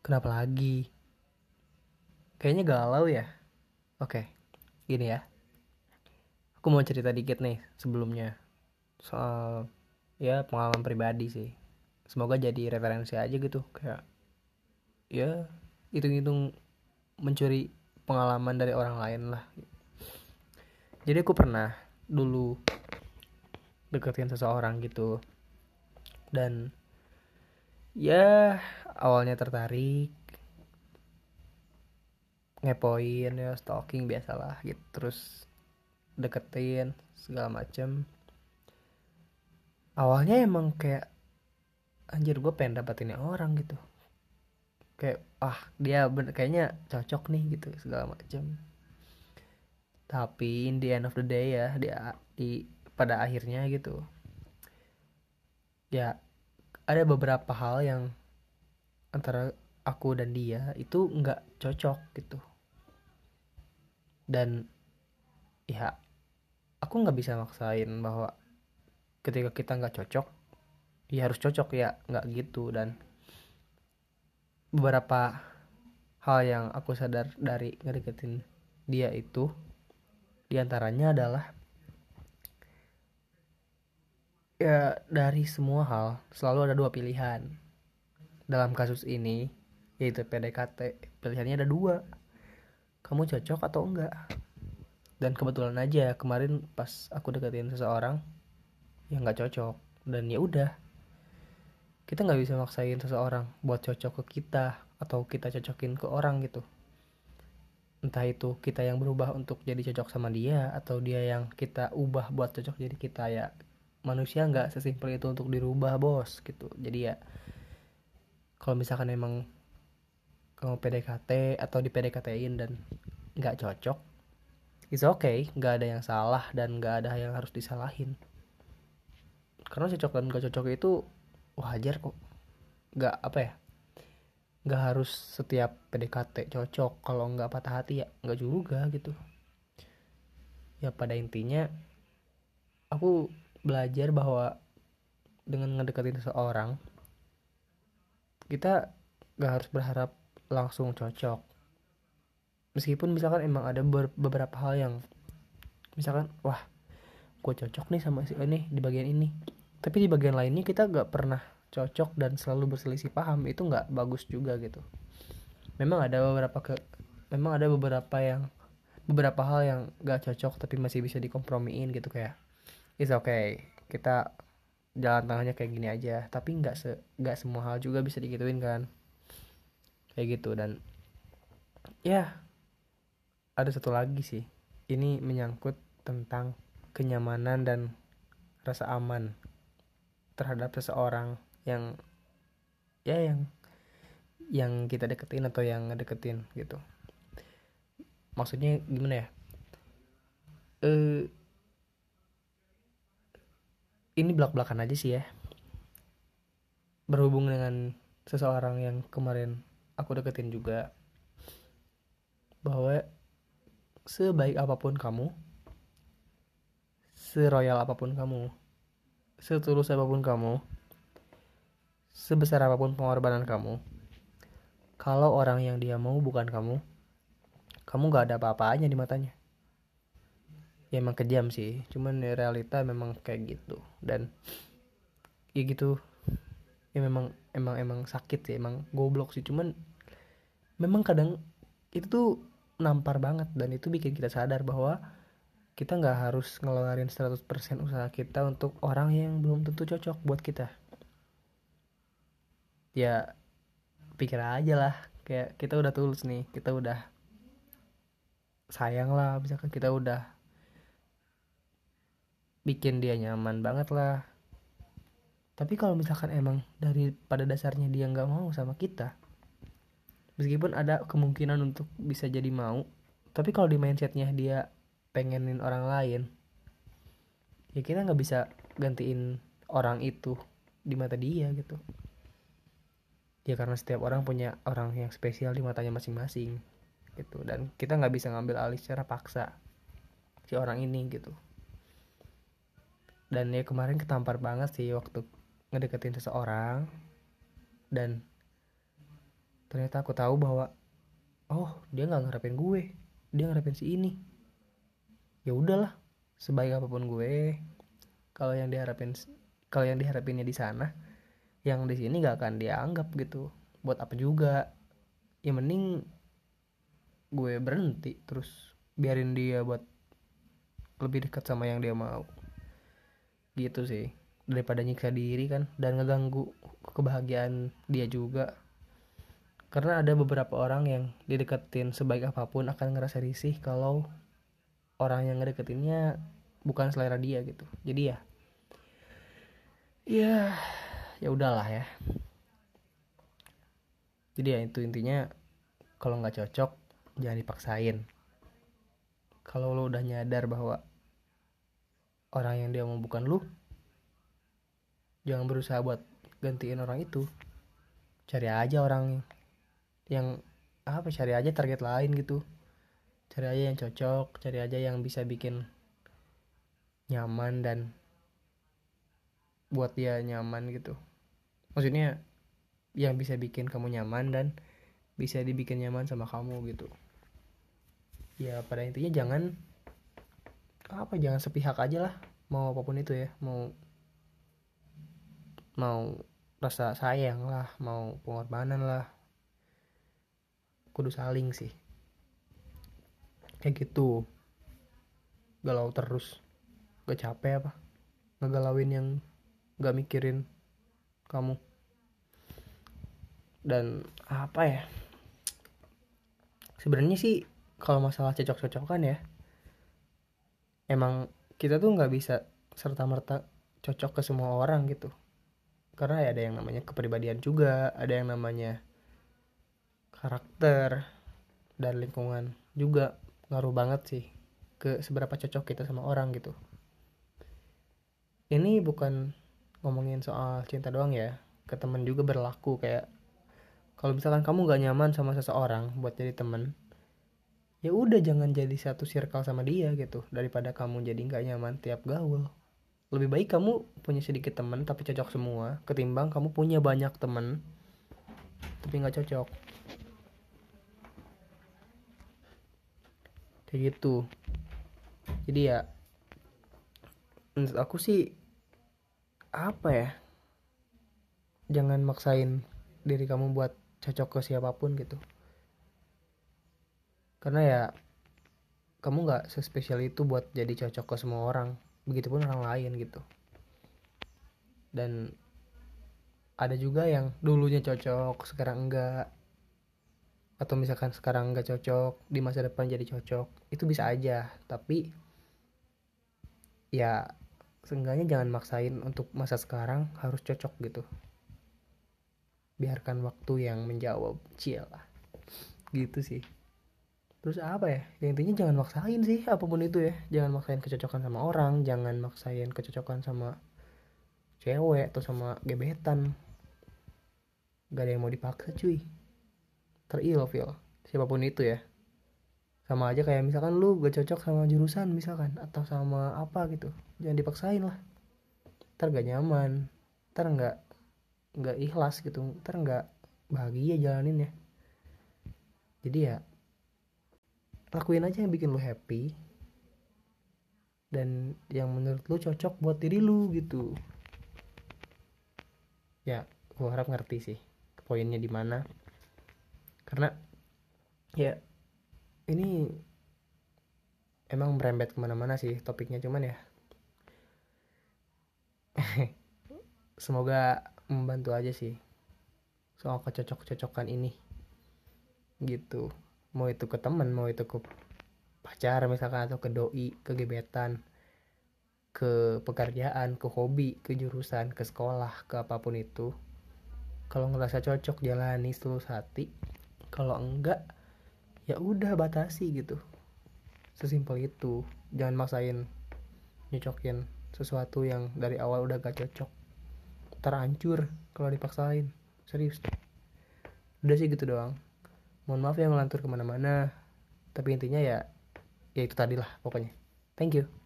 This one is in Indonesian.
Kenapa lagi? Kayaknya galau ya. Oke, gini ya. Aku mau cerita dikit nih sebelumnya soal ya pengalaman pribadi sih. Semoga jadi referensi aja gitu kayak ya hitung-hitung mencuri pengalaman dari orang lain lah. Jadi aku pernah dulu deketin seseorang gitu dan ya awalnya tertarik. Ngepoin ya stalking biasalah gitu. Terus deketin segala macem. Awalnya emang kayak anjir gue pengen dapetin orang gitu. Kayak ah dia bener kayaknya cocok nih gitu segala macem. Tapi in the end of the day ya dia di pada akhirnya gitu. Ya ada beberapa hal yang antara aku dan dia itu nggak cocok gitu. Dan ya aku nggak bisa maksain bahwa ketika kita nggak cocok ya harus cocok ya nggak gitu. Dan beberapa hal yang aku sadar dari ngedeketin dia itu di antaranya adalah ya dari semua hal selalu ada dua pilihan. Dalam kasus ini yaitu PDKT pilihannya ada dua. Kamu cocok atau enggak? Dan kebetulan aja kemarin pas aku deketin seseorang yang nggak cocok. Dan ya udah kita nggak bisa maksain seseorang buat cocok ke kita atau kita cocokin ke orang gitu. Entah itu kita yang berubah untuk jadi cocok sama dia atau dia yang kita ubah buat cocok jadi kita ya manusia nggak sesimpel itu untuk dirubah bos gitu. Jadi ya kalau misalkan emang kamu PDKT atau di PDKT-in dan nggak cocok it's okay nggak ada yang salah dan nggak ada yang harus disalahin. Karena cocok dan nggak cocok itu wajar kok. Nggak apa ya nggak harus setiap PDKT cocok. Kalau nggak patah hati ya nggak juga gitu. Ya pada intinya aku belajar bahwa dengan ngedekatin seseorang kita nggak harus berharap langsung cocok. Meskipun misalkan emang ada beberapa hal yang misalkan wah gue cocok nih sama si ini di bagian ini. Tapi di bagian lainnya kita gak pernah cocok dan selalu berselisih paham itu nggak bagus juga gitu. Memang ada beberapa ke memang ada beberapa yang beberapa hal yang gak cocok tapi masih bisa dikompromiin gitu kayak it's okay. Kita jalan tengahnya kayak gini aja. Tapi nggak se nggak semua hal juga bisa digituin kan. Kayak gitu. Dan ya ada satu lagi sih. Ini menyangkut tentang kenyamanan dan rasa aman terhadap seseorang yang ya yang yang kita deketin atau yang ngedeketin gitu. Maksudnya gimana ya? Eh ini belak belakan aja sih ya. Berhubung dengan seseorang yang kemarin aku deketin juga bahwa sebaik apa pun kamu seroyal apa pun kamu setulus apa pun kamu sebesar apa pun pengorbanan kamu kalau orang yang dia mau bukan kamu kamu gak ada apa-apanya di matanya ya emang kejam sih. Cuman ya realita memang kayak gitu. Dan ya gitu. Ya memang emang emang sakit sih. Emang goblok sih. Cuman memang kadang itu tuh nampar banget. Dan itu bikin kita sadar bahwa kita nggak harus ngeluarin 100% usaha kita untuk orang yang belum tentu cocok buat kita. Ya pikir aja lah. Kayak kita udah tulus nih. Kita udah sayang lah. Misalkan kita udah bikin dia nyaman banget lah. Tapi kalau misalkan emang dari pada dasarnya dia nggak mau sama kita meskipun ada kemungkinan untuk bisa jadi mau tapi kalau di mindsetnya dia pengenin orang lain ya kita nggak bisa gantiin orang itu di mata dia gitu. Ya karena setiap orang punya orang yang spesial di matanya masing-masing gitu. Dan kita nggak bisa ngambil alih secara paksa si orang ini gitu dan ya kemarin ketampar banget sih waktu ngedeketin seseorang. Dan ternyata aku tahu bahwa oh dia nggak ngarepin gue. Dia ngarepin si ini. Ya udahlah sebaik apa pun gue kalau yang diharapin kalau yang diharapinnya di sana yang di sini gak akan dianggap gitu. Buat apa juga? Ya mending gue berhenti terus biarin dia buat lebih dekat sama yang dia mau gitu sih. Daripada nyiksa diri kan dan ngeganggu kebahagiaan dia juga. Karena ada beberapa orang yang dideketin sebaik apa pun akan ngerasa risih kalau orang yang ngedeketinnya bukan selera dia gitu. Jadi ya ya ya udahlah ya. Jadi ya itu intinya kalau nggak cocok jangan dipaksain. Kalau lo udah nyadar bahwa orang yang dia mau bukan lu jangan berusaha buat gantiin orang itu. Cari aja orang yang apa cari aja target lain gitu. Cari aja yang cocok cari aja yang bisa bikin nyaman dan buat dia nyaman gitu. Maksudnya yang bisa bikin kamu nyaman dan bisa dibikin nyaman sama kamu gitu. Ya pada intinya jangan apa jangan sepihak aja lah. Mau apa pun itu ya mau mau rasa sayang lah mau pengorbanan lah. Kudu saling sih. Kayak gitu. Galau terus. Gak capek apa? Ngegalauin yang gak mikirin kamu. Dan apa ya? Sebenarnya sih kalau masalah cocok-cocokan ya emang kita tuh nggak bisa serta merta cocok ke semua orang gitu. Karena ya ada yang namanya kepribadian juga ada yang namanya karakter dan lingkungan juga ngaruh banget sih ke seberapa cocok kita sama orang gitu. Ini bukan ngomongin soal cinta doang ya ke temen juga berlaku kayak kalau misalkan kamu gak nyaman sama seseorang buat jadi temen ya udah jangan jadi satu circle sama dia gitu. Daripada kamu jadi nggak nyaman tiap gaul. Lebih baik kamu punya sedikit temen tapi cocok semua ketimbang kamu punya banyak temen tapi nggak cocok. Kayak gitu. Jadi ya menurut aku sih apa ya? Jangan maksain diri kamu buat cocok ke siapa pun gitu karena ya kamu nggak sespesial itu buat jadi cocok ke semua orang begitupun orang lain gitu. Dan ada juga yang dulunya cocok sekarang enggak. Atau misalkan sekarang enggak cocok di masa depan jadi cocok itu bisa aja. Tapi ya seenggaknya jangan maksain untuk masa sekarang harus cocok gitu. Biarkan waktu yang menjawab lah. Gitu sih terus apa ya? Yang intinya jangan maksain sih apa pun itu ya. Jangan maksain kecocokan sama orang jangan maksain kecocokan sama cewek atau sama gebetan. Gak ada yang mau dipaksa cuy. Teril feel siapa pun itu ya. Sama aja kayak misalkan lu gak cocok sama jurusan misalkan atau sama apa gitu. Jangan dipaksain lah. Ntar gak nyaman ntar nggak nggak ikhlas gitu ntar nggak bahagia jalanin ya jadi ya lakuin aja yang bikin lu happy. Dan yang menurut lu cocok buat diri lu gitu. Ya gue harap ngerti sih poinnya di mana. Karena ya ini emang merembet ke mana-mana sih topiknya cuman ya semoga membantu aja sih soal kecocok-cocokan ini gitu mau itu ke teman mau itu ke pacar misalkan atau ke doi ke gebetan ke pekerjaan ke hobi ke jurusan ke sekolah ke apa pun itu. Kalau ngerasa cocok jalani seluruh hati. Kalau enggak ya udah batasi gitu. Sesimpel itu. Jangan maksain nyocokin sesuatu yang dari awal udah gak cocok. Terancur kalau dipaksain. Serius. Udah sih gitu doang mohon maaf ya ngelantur ke mana-mana. Tapi intinya ya ya itu tadi lah pokoknya. Thank you